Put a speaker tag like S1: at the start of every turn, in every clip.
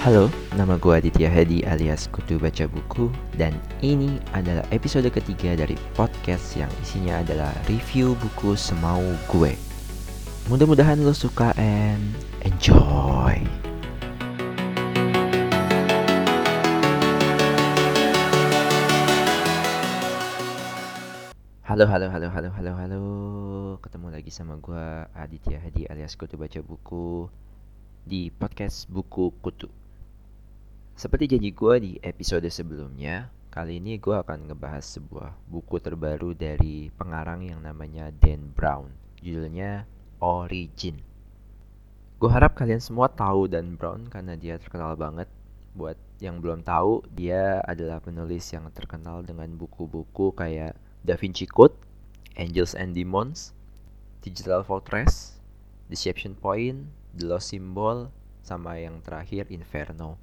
S1: Halo, nama gue Aditya Hedi alias Kutu Baca Buku Dan ini adalah episode ketiga dari podcast yang isinya adalah review buku semau gue. Mudah-mudahan lo suka and enjoy. Halo, halo, halo, halo, halo, halo. Ketemu lagi sama gue Aditya Hedi alias Kutu Baca Buku Di podcast Buku Kutu seperti janji gue di episode sebelumnya, kali ini gue akan ngebahas sebuah buku terbaru dari pengarang yang namanya Dan Brown. Judulnya Origin. Gue harap kalian semua tahu Dan Brown karena dia terkenal banget. Buat yang belum tahu, dia adalah penulis yang terkenal dengan buku-buku kayak Da Vinci Code, Angels and Demons, Digital Fortress, Deception Point, The Lost Symbol, sama yang terakhir Inferno.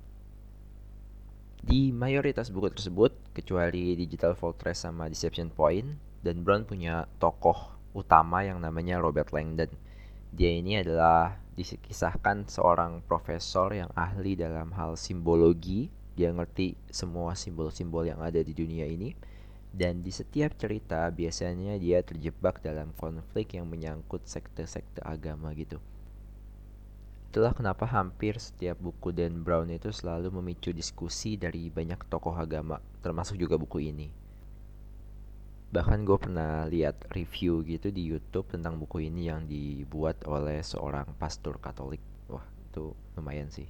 S1: Di mayoritas buku tersebut, kecuali Digital Fortress sama Deception Point, dan Brown punya tokoh utama yang namanya Robert Langdon. Dia ini adalah dikisahkan seorang profesor yang ahli dalam hal simbologi. Dia ngerti semua simbol-simbol yang ada di dunia ini. Dan di setiap cerita biasanya dia terjebak dalam konflik yang menyangkut sekte-sekte agama gitu. Itulah kenapa hampir setiap buku Dan Brown itu selalu memicu diskusi dari banyak tokoh agama, termasuk juga buku ini. Bahkan gue pernah lihat review gitu di YouTube tentang buku ini yang dibuat oleh seorang pastor Katolik. Wah, itu lumayan sih.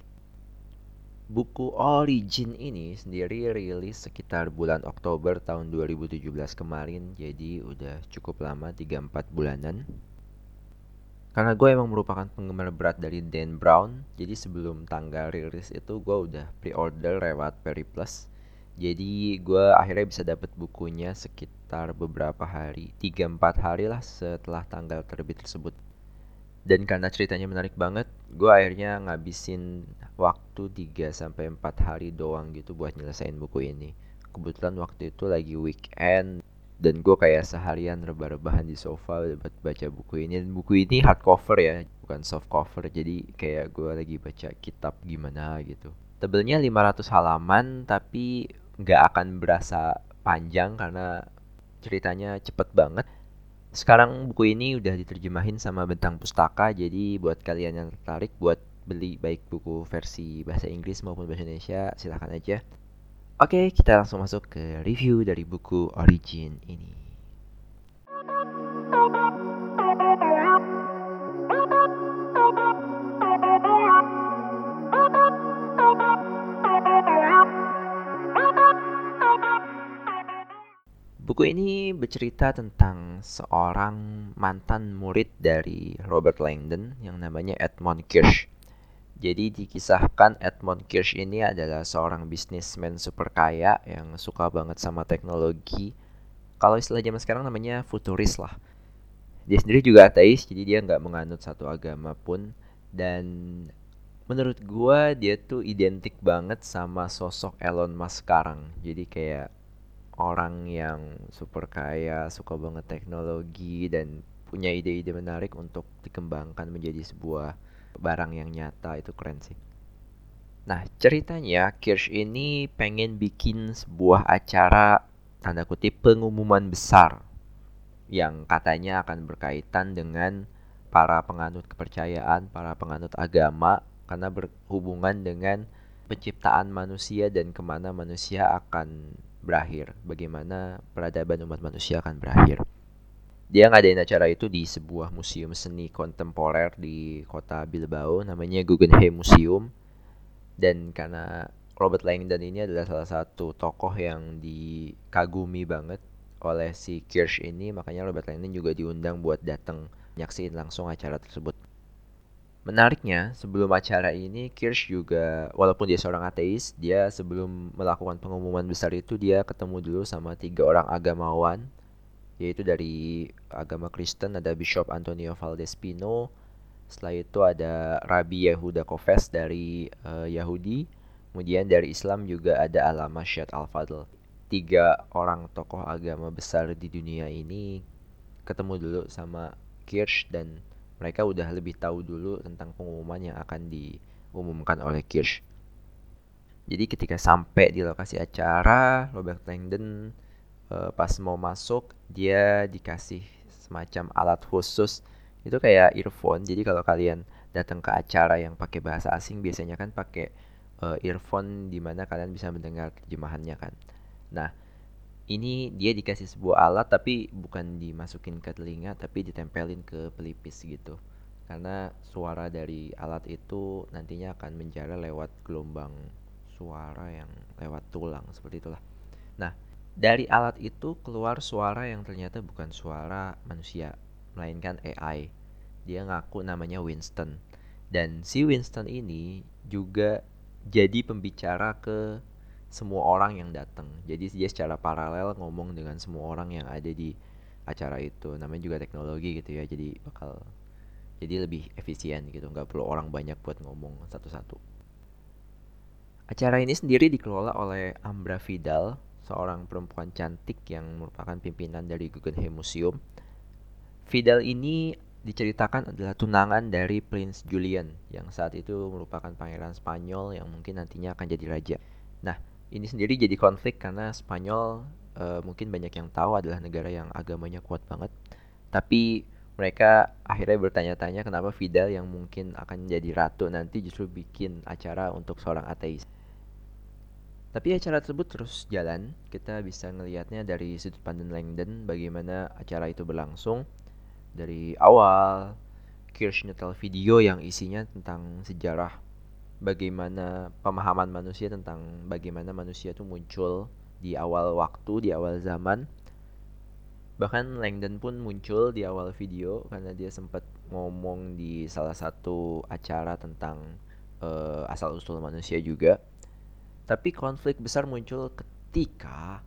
S1: Buku Origin ini sendiri rilis sekitar bulan Oktober tahun 2017 kemarin, jadi udah cukup lama 3-4 bulanan. Karena gue emang merupakan penggemar berat dari Dan Brown, jadi sebelum tanggal rilis itu gue udah pre-order lewat Periplus. Jadi gue akhirnya bisa dapat bukunya sekitar beberapa hari, 3-4 hari lah setelah tanggal terbit tersebut. Dan karena ceritanya menarik banget, gue akhirnya ngabisin waktu 3-4 hari doang gitu buat nyelesain buku ini. Kebetulan waktu itu lagi weekend, dan gue kayak seharian rebah-rebahan di sofa buat baca buku ini. Dan buku ini hardcover ya bukan soft cover. Jadi kayak gue lagi baca kitab gimana gitu. Tebelnya 500 halaman tapi nggak akan berasa panjang karena ceritanya cepet banget. Sekarang buku ini udah diterjemahin sama bentang pustaka. Jadi buat kalian yang tertarik buat beli baik buku versi bahasa Inggris maupun bahasa Indonesia silahkan aja Oke, kita langsung masuk ke review dari buku Origin ini. Buku ini bercerita tentang seorang mantan murid dari Robert Langdon yang namanya Edmund Kirsch. Jadi dikisahkan Edmund Kirsch ini adalah seorang bisnismen super kaya yang suka banget sama teknologi. Kalau istilah zaman sekarang namanya futuris lah. Dia sendiri juga ateis, jadi dia nggak menganut satu agama pun. Dan menurut gua dia tuh identik banget sama sosok Elon Musk sekarang. Jadi kayak orang yang super kaya, suka banget teknologi dan punya ide-ide menarik untuk dikembangkan menjadi sebuah barang yang nyata itu keren sih. Nah, ceritanya Kirsch ini pengen bikin sebuah acara tanda kutip pengumuman besar yang katanya akan berkaitan dengan para penganut kepercayaan, para penganut agama karena berhubungan dengan penciptaan manusia dan ke mana manusia akan berakhir, bagaimana peradaban umat manusia akan berakhir dia ngadain acara itu di sebuah museum seni kontemporer di kota Bilbao namanya Guggenheim Museum. Dan karena Robert Langdon ini adalah salah satu tokoh yang dikagumi banget oleh si Kirsch ini makanya Robert Langdon juga diundang buat datang nyaksiin langsung acara tersebut. Menariknya, sebelum acara ini, Kirsch juga, walaupun dia seorang ateis, dia sebelum melakukan pengumuman besar itu, dia ketemu dulu sama tiga orang agamawan yaitu dari agama Kristen ada Bishop Antonio Valdez Pino setelah itu ada Rabi Yehuda Kofes dari uh, Yahudi kemudian dari Islam juga ada Alama Syed Al-Fadl tiga orang tokoh agama besar di dunia ini ketemu dulu sama Kirsch dan mereka udah lebih tahu dulu tentang pengumuman yang akan diumumkan oleh Kirsch. Jadi ketika sampai di lokasi acara, Robert Langdon uh, pas mau masuk dia dikasih semacam alat khusus itu kayak earphone. Jadi kalau kalian datang ke acara yang pakai bahasa asing biasanya kan pakai uh, earphone di mana kalian bisa mendengar terjemahannya kan. Nah, ini dia dikasih sebuah alat tapi bukan dimasukin ke telinga tapi ditempelin ke pelipis gitu. Karena suara dari alat itu nantinya akan menjara lewat gelombang suara yang lewat tulang seperti itulah. Nah, dari alat itu keluar suara yang ternyata bukan suara manusia, melainkan AI. Dia ngaku namanya Winston. Dan si Winston ini juga jadi pembicara ke semua orang yang datang. Jadi dia secara paralel ngomong dengan semua orang yang ada di acara itu. Namanya juga teknologi gitu ya. Jadi bakal jadi lebih efisien gitu. Nggak perlu orang banyak buat ngomong satu-satu. Acara ini sendiri dikelola oleh Ambra Vidal, seorang perempuan cantik yang merupakan pimpinan dari Guggenheim Museum. Vidal ini diceritakan adalah tunangan dari Prince Julian yang saat itu merupakan pangeran Spanyol yang mungkin nantinya akan jadi raja. Nah, ini sendiri jadi konflik karena Spanyol uh, mungkin banyak yang tahu adalah negara yang agamanya kuat banget. Tapi mereka akhirnya bertanya-tanya kenapa Vidal yang mungkin akan jadi ratu nanti justru bikin acara untuk seorang ateis. Tapi acara tersebut terus jalan, kita bisa ngelihatnya dari sudut pandang Langdon bagaimana acara itu berlangsung. Dari awal Kirsch video yang isinya tentang sejarah bagaimana pemahaman manusia tentang bagaimana manusia itu muncul di awal waktu, di awal zaman. Bahkan Langdon pun muncul di awal video karena dia sempat ngomong di salah satu acara tentang uh, eh, asal usul manusia juga tapi konflik besar muncul ketika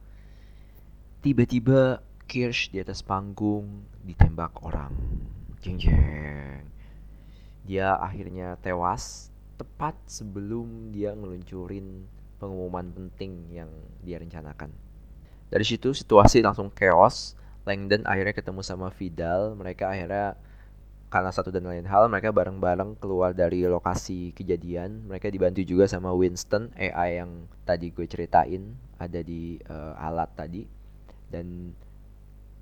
S1: tiba-tiba Kirsch di atas panggung ditembak orang. Jeng jeng. Dia akhirnya tewas tepat sebelum dia ngeluncurin pengumuman penting yang dia rencanakan. Dari situ situasi langsung chaos. Langdon akhirnya ketemu sama Vidal. Mereka akhirnya karena satu dan lain hal mereka bareng-bareng keluar dari lokasi kejadian. Mereka dibantu juga sama Winston AI yang tadi gue ceritain ada di uh, alat tadi. Dan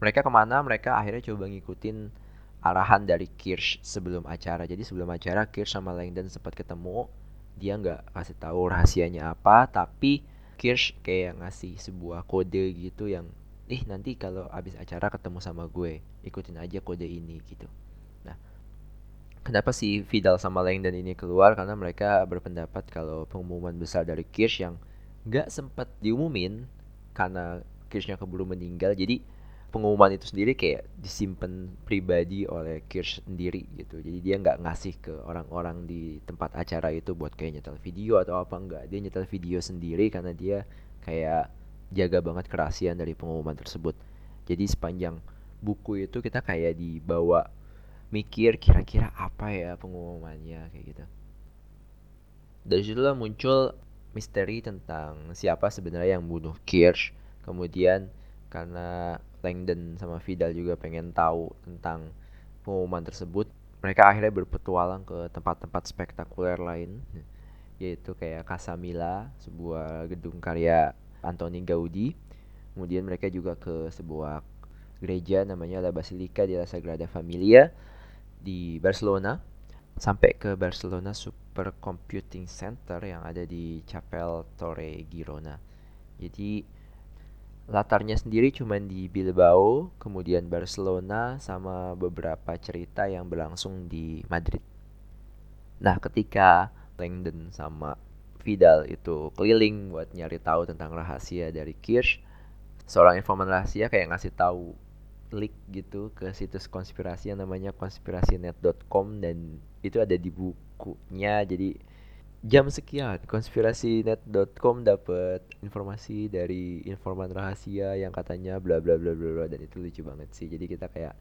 S1: mereka ke mana? Mereka akhirnya coba ngikutin arahan dari Kirsch sebelum acara. Jadi sebelum acara Kirsch sama Langdon sempat ketemu. Dia nggak kasih tahu rahasianya apa tapi Kirsch kayak ngasih sebuah kode gitu yang ih nanti kalau abis acara ketemu sama gue ikutin aja kode ini gitu kenapa si Vidal sama Langdon ini keluar karena mereka berpendapat kalau pengumuman besar dari Kirsch yang nggak sempat diumumin karena Kirschnya keburu meninggal jadi pengumuman itu sendiri kayak disimpan pribadi oleh Kirsch sendiri gitu jadi dia nggak ngasih ke orang-orang di tempat acara itu buat kayak nyetel video atau apa enggak dia nyetel video sendiri karena dia kayak jaga banget kerahasiaan dari pengumuman tersebut. Jadi sepanjang buku itu kita kayak dibawa mikir kira-kira apa ya pengumumannya kayak gitu. Dari situlah muncul misteri tentang siapa sebenarnya yang bunuh Kirsch. Kemudian karena Langdon sama Vidal juga pengen tahu tentang pengumuman tersebut, mereka akhirnya berpetualang ke tempat-tempat spektakuler lain, yaitu kayak Casamila, sebuah gedung karya Antoni Gaudi. Kemudian mereka juga ke sebuah gereja namanya La Basilica de la Sagrada Familia di Barcelona sampai ke Barcelona Supercomputing Center yang ada di Chapel Torre Girona. Jadi latarnya sendiri cuma di Bilbao, kemudian Barcelona sama beberapa cerita yang berlangsung di Madrid. Nah, ketika Langdon sama Vidal itu keliling buat nyari tahu tentang rahasia dari Kirsch. Seorang informan rahasia kayak ngasih tahu link gitu ke situs konspirasi yang namanya konspirasinet.com dan itu ada di bukunya. Jadi jam sekian konspirasinet.com dapat informasi dari informan rahasia yang katanya bla bla bla bla dan itu lucu banget sih. Jadi kita kayak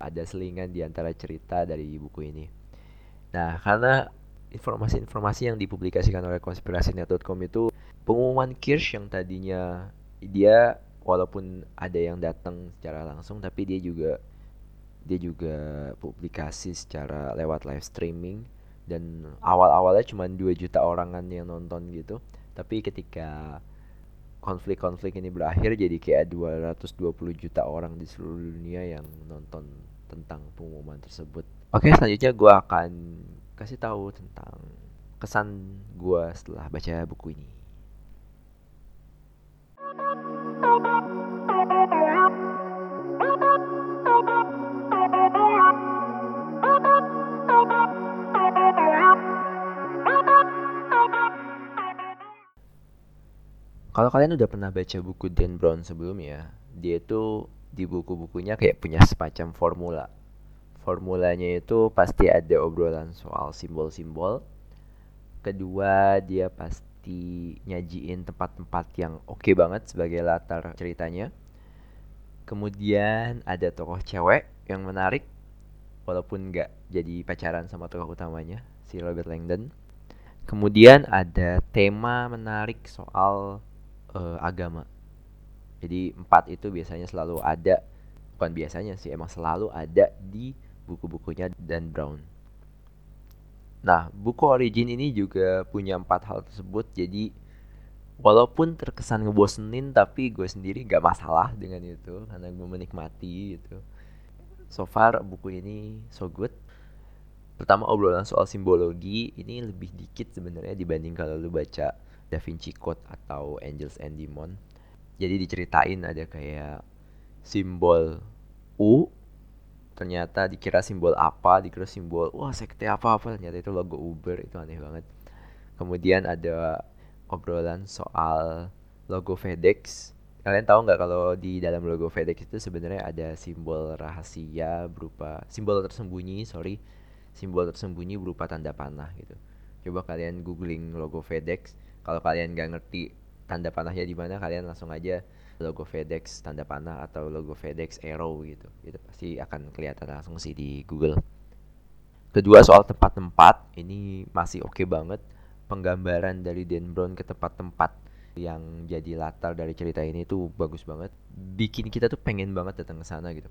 S1: ada selingan di antara cerita dari buku ini. Nah karena informasi-informasi yang dipublikasikan oleh konspirasinet.com itu pengumuman Kirsch yang tadinya dia walaupun ada yang datang secara langsung tapi dia juga dia juga publikasi secara lewat live streaming dan awal-awalnya cuma 2 juta orangan yang nonton gitu tapi ketika konflik-konflik ini berakhir jadi kayak 220 juta orang di seluruh dunia yang nonton tentang pengumuman tersebut. Oke, selanjutnya gue akan kasih tahu tentang kesan gue setelah baca buku ini. Kalau kalian udah pernah baca buku Dan Brown sebelumnya, dia itu di buku-bukunya kayak punya semacam formula. Formulanya itu pasti ada obrolan soal simbol-simbol. Kedua, dia pasti nyajiin tempat-tempat yang oke okay banget sebagai latar ceritanya. Kemudian ada tokoh cewek yang menarik, walaupun nggak jadi pacaran sama tokoh utamanya, si Robert Langdon. Kemudian ada tema menarik soal uh, agama. Jadi empat itu biasanya selalu ada, bukan biasanya sih, emang selalu ada di buku-bukunya Dan Brown. Nah, buku origin ini juga punya empat hal tersebut, jadi walaupun terkesan ngebosenin, tapi gue sendiri gak masalah dengan itu, karena gue menikmati gitu. So far buku ini so good. Pertama obrolan soal simbologi ini lebih dikit sebenarnya dibanding kalau lu baca Da Vinci Code atau Angels and Demon. Jadi diceritain ada kayak simbol U ternyata dikira simbol apa, dikira simbol wah sekte apa apa ternyata itu logo Uber itu aneh banget. Kemudian ada obrolan soal logo FedEx. Kalian tahu nggak kalau di dalam logo FedEx itu sebenarnya ada simbol rahasia berupa simbol tersembunyi, sorry, simbol tersembunyi berupa tanda panah gitu. Coba kalian googling logo FedEx, kalau kalian nggak ngerti tanda panahnya di mana kalian langsung aja logo FedEx tanda panah atau logo FedEx arrow gitu. Itu pasti akan kelihatan langsung sih di Google. Kedua soal tempat-tempat. Ini masih oke okay banget. Penggambaran dari Dan Brown ke tempat-tempat yang jadi latar dari cerita ini tuh bagus banget. Bikin kita tuh pengen banget datang ke sana gitu.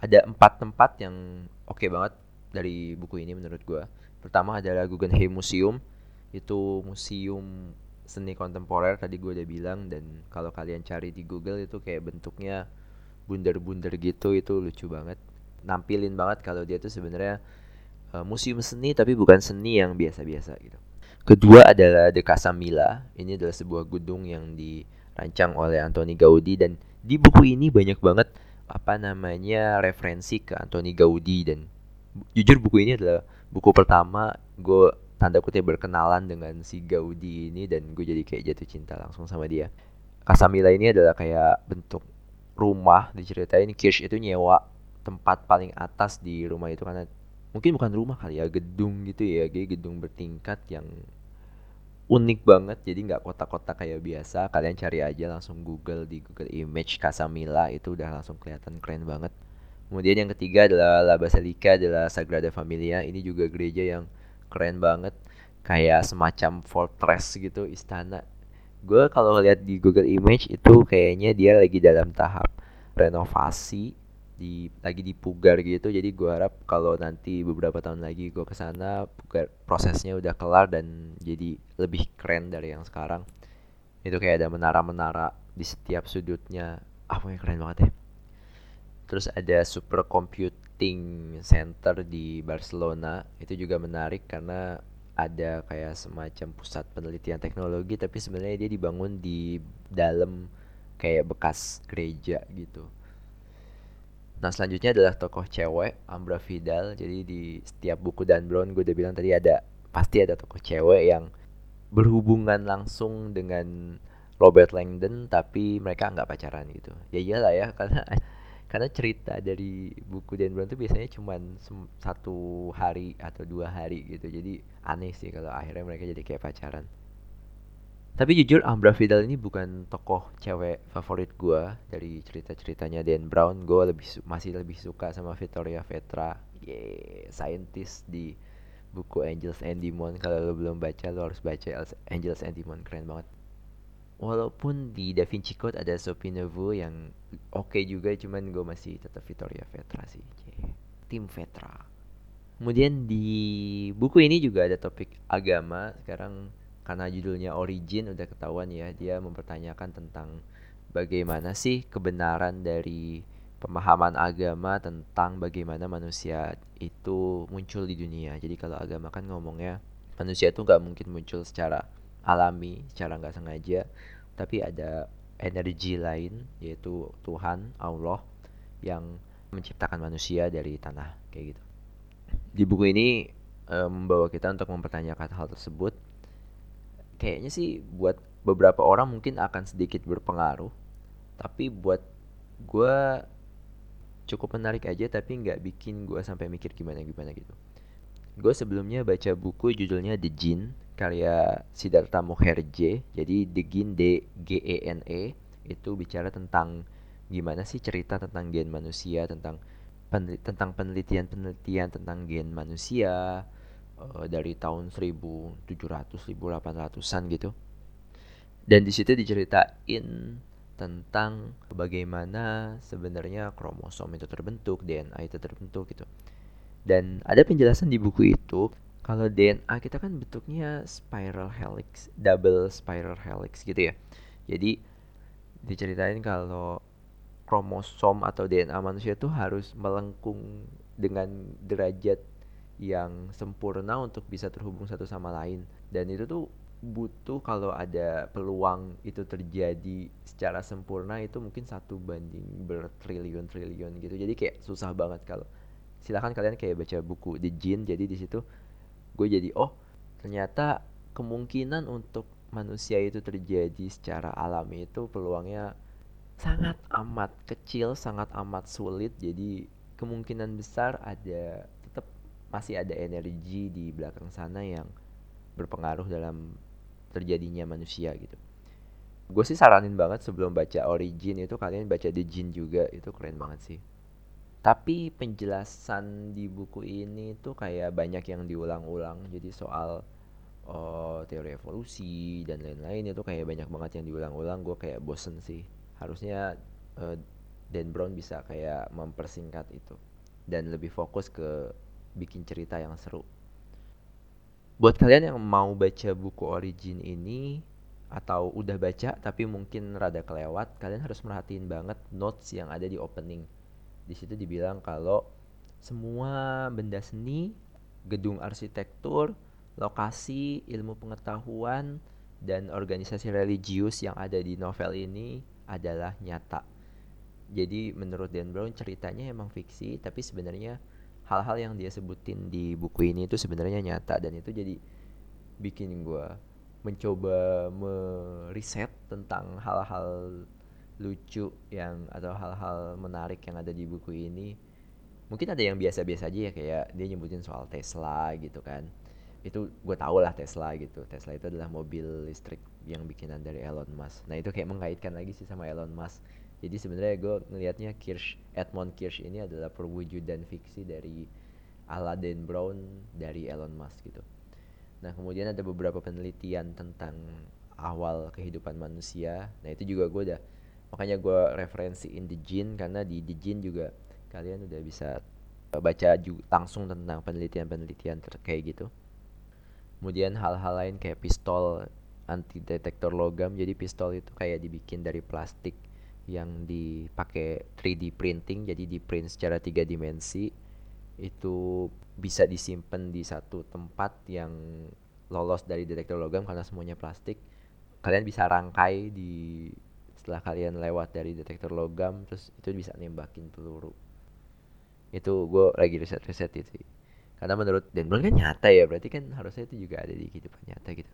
S1: Ada empat tempat yang oke okay banget dari buku ini menurut gue pertama adalah Guggenheim Museum itu museum seni kontemporer tadi gue udah bilang dan kalau kalian cari di Google itu kayak bentuknya bundar-bundar gitu itu lucu banget. Nampilin banget kalau dia tuh sebenarnya uh, museum seni tapi bukan seni yang biasa-biasa gitu. Kedua adalah The Casa Mila ini adalah sebuah gedung yang dirancang oleh Antoni Gaudi dan di buku ini banyak banget apa namanya referensi ke Antoni Gaudi. Dan jujur buku ini adalah buku pertama gue tanda kutip berkenalan dengan si Gaudi ini dan gue jadi kayak jatuh cinta langsung sama dia. Kasamila ini adalah kayak bentuk rumah diceritain Kirsch itu nyewa tempat paling atas di rumah itu karena mungkin bukan rumah kali ya gedung gitu ya kayak gedung bertingkat yang unik banget jadi nggak kotak-kotak kayak biasa kalian cari aja langsung Google di Google Image Casamila itu udah langsung kelihatan keren banget kemudian yang ketiga adalah La Basilica adalah Sagrada Familia ini juga gereja yang keren banget. Kayak semacam fortress gitu istana. Gue kalau lihat di Google Image itu kayaknya dia lagi dalam tahap renovasi di lagi dipugar gitu. Jadi gue harap kalau nanti beberapa tahun lagi gue ke sana prosesnya udah kelar dan jadi lebih keren dari yang sekarang. Itu kayak ada menara-menara di setiap sudutnya. Ah pokoknya keren banget ya terus ada supercomputer Meeting Center di Barcelona itu juga menarik karena ada kayak semacam pusat penelitian teknologi tapi sebenarnya dia dibangun di dalam kayak bekas gereja gitu. Nah selanjutnya adalah tokoh cewek Ambra Vidal. Jadi di setiap buku Dan Brown gue udah bilang tadi ada pasti ada tokoh cewek yang berhubungan langsung dengan Robert Langdon tapi mereka nggak pacaran gitu. Ya iyalah ya karena karena cerita dari buku Dan Brown tuh biasanya cuma satu hari atau dua hari gitu. Jadi aneh sih kalau akhirnya mereka jadi kayak pacaran. Tapi jujur Ambra Vidal ini bukan tokoh cewek favorit gue dari cerita-ceritanya Dan Brown. Gue lebih masih lebih suka sama Victoria Vetra. Yeah, scientist di buku Angels and Demon kalau lo belum baca lo harus baca Angels and Demon keren banget walaupun di Da Vinci Code ada Sophie Neveu yang oke okay juga cuman gue masih tetap Victoria Petra sih tim Vetra. Kemudian di buku ini juga ada topik agama. Sekarang karena judulnya Origin udah ketahuan ya, dia mempertanyakan tentang bagaimana sih kebenaran dari pemahaman agama tentang bagaimana manusia itu muncul di dunia. Jadi kalau agama kan ngomongnya manusia itu nggak mungkin muncul secara alami, secara nggak sengaja, tapi ada energi lain yaitu Tuhan Allah yang menciptakan manusia dari tanah kayak gitu. Di buku ini e, membawa kita untuk mempertanyakan hal tersebut. Kayaknya sih buat beberapa orang mungkin akan sedikit berpengaruh, tapi buat gue cukup menarik aja tapi nggak bikin gue sampai mikir gimana gimana gitu gue sebelumnya baca buku judulnya The Jin karya Siddhartha Mukherjee jadi The Jin D G E N E itu bicara tentang gimana sih cerita tentang gen manusia tentang penelit tentang penelitian-penelitian tentang gen manusia uh, dari tahun 1700 1800-an gitu dan di situ diceritain tentang bagaimana sebenarnya kromosom itu terbentuk, DNA itu terbentuk gitu. Dan ada penjelasan di buku itu kalau DNA kita kan bentuknya spiral helix, double spiral helix gitu ya. Jadi diceritain kalau kromosom atau DNA manusia itu harus melengkung dengan derajat yang sempurna untuk bisa terhubung satu sama lain dan itu tuh butuh kalau ada peluang itu terjadi secara sempurna itu mungkin satu banding bertriliun-triliun gitu jadi kayak susah banget kalau silahkan kalian kayak baca buku The Jin jadi di situ gue jadi oh ternyata kemungkinan untuk manusia itu terjadi secara alami itu peluangnya sangat amat kecil sangat amat sulit. Jadi kemungkinan besar ada tetap masih ada energi di belakang sana yang berpengaruh dalam terjadinya manusia gitu. Gue sih saranin banget sebelum baca origin itu kalian baca The Jin juga itu keren banget sih tapi penjelasan di buku ini tuh kayak banyak yang diulang-ulang. Jadi soal oh, teori evolusi dan lain-lain itu kayak banyak banget yang diulang-ulang. Gue kayak bosen sih. Harusnya uh, Dan Brown bisa kayak mempersingkat itu dan lebih fokus ke bikin cerita yang seru. Buat kalian yang mau baca buku origin ini atau udah baca tapi mungkin rada kelewat, kalian harus merhatiin banget notes yang ada di opening. Di situ dibilang kalau semua benda seni, gedung arsitektur, lokasi, ilmu pengetahuan, dan organisasi religius yang ada di novel ini adalah nyata. Jadi menurut Dan Brown ceritanya emang fiksi, tapi sebenarnya hal-hal yang dia sebutin di buku ini itu sebenarnya nyata dan itu jadi bikin gue mencoba meriset tentang hal-hal lucu yang atau hal-hal menarik yang ada di buku ini mungkin ada yang biasa-biasa aja ya kayak dia nyebutin soal Tesla gitu kan. Itu gue tau lah Tesla gitu. Tesla itu adalah mobil listrik yang bikinan dari Elon Musk. Nah itu kayak mengaitkan lagi sih sama Elon Musk. Jadi sebenarnya gue ngelihatnya Kirsch Edmond Kirsch ini adalah perwujudan fiksi dari Aladdin Brown dari Elon Musk gitu. Nah kemudian ada beberapa penelitian tentang awal kehidupan manusia. Nah itu juga gue udah makanya gue referensi in the Jin karena di the Jin juga kalian udah bisa baca juga langsung tentang penelitian-penelitian kayak gitu. Kemudian hal-hal lain kayak pistol anti detektor logam jadi pistol itu kayak dibikin dari plastik yang dipakai 3D printing jadi di print secara tiga dimensi. Itu bisa disimpan di satu tempat yang lolos dari detektor logam karena semuanya plastik. Kalian bisa rangkai di setelah kalian lewat dari detektor logam terus itu bisa nembakin peluru itu gue lagi riset riset itu karena menurut Dan kan nyata ya berarti kan harusnya itu juga ada di kehidupan nyata gitu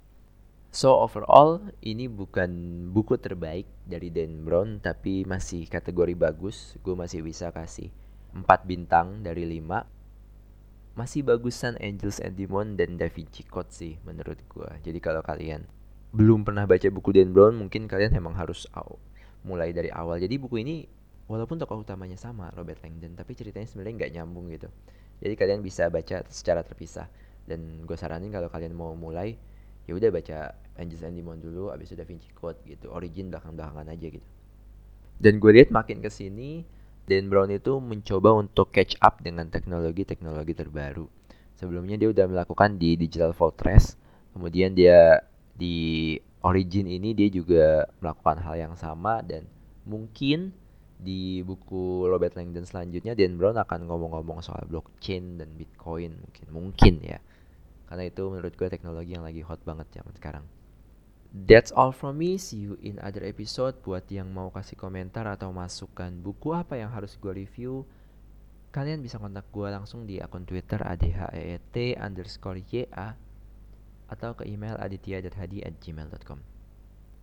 S1: So overall ini bukan buku terbaik dari Dan Brown tapi masih kategori bagus. Gue masih bisa kasih 4 bintang dari 5. Masih bagusan Angels and Demon dan Da Vinci Code sih menurut gue. Jadi kalau kalian belum pernah baca buku Dan Brown mungkin kalian emang harus mulai dari awal. Jadi buku ini walaupun tokoh utamanya sama Robert Langdon tapi ceritanya sebenarnya nggak nyambung gitu. Jadi kalian bisa baca secara terpisah. Dan gue saranin kalau kalian mau mulai ya udah baca Angels and Demon dulu abis Da Vinci Code gitu origin belakang belakangan aja gitu dan gue lihat makin ke sini Dan Brown itu mencoba untuk catch up dengan teknologi-teknologi terbaru. Sebelumnya dia udah melakukan di Digital Fortress, kemudian dia di Origin ini dia juga melakukan hal yang sama dan mungkin di buku Robert Langdon selanjutnya Dan Brown akan ngomong-ngomong soal blockchain dan Bitcoin mungkin mungkin ya karena itu menurut gue teknologi yang lagi hot banget zaman sekarang That's all from me. See you in other episode. Buat yang mau kasih komentar atau masukan buku apa yang harus gue review, kalian bisa kontak gue langsung di akun Twitter adheet underscore ya atau ke email aditya.hadi at gmail.com.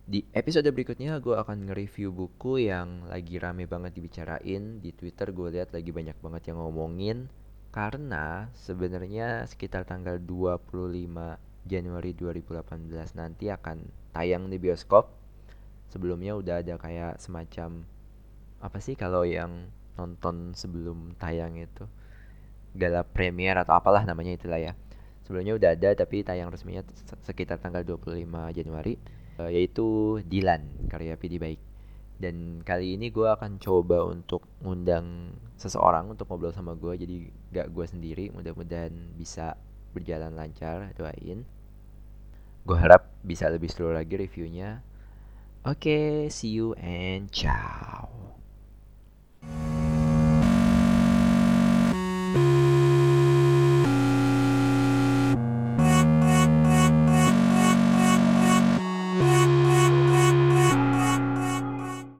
S1: Di episode berikutnya gue akan nge-review buku yang lagi rame banget dibicarain. Di Twitter gue lihat lagi banyak banget yang ngomongin karena sebenarnya sekitar tanggal 25 Januari 2018 nanti akan tayang di bioskop sebelumnya udah ada kayak semacam apa sih kalau yang nonton sebelum tayang itu gala premier atau apalah namanya itulah ya sebelumnya udah ada tapi tayang resminya sekitar tanggal 25 Januari. Uh, yaitu Dilan karya Pidi Baik. Dan kali ini gue akan coba untuk ngundang seseorang untuk ngobrol sama gue jadi gak gue sendiri mudah-mudahan bisa berjalan lancar. Doain. Gue harap bisa lebih seru lagi reviewnya. Oke okay, see you and ciao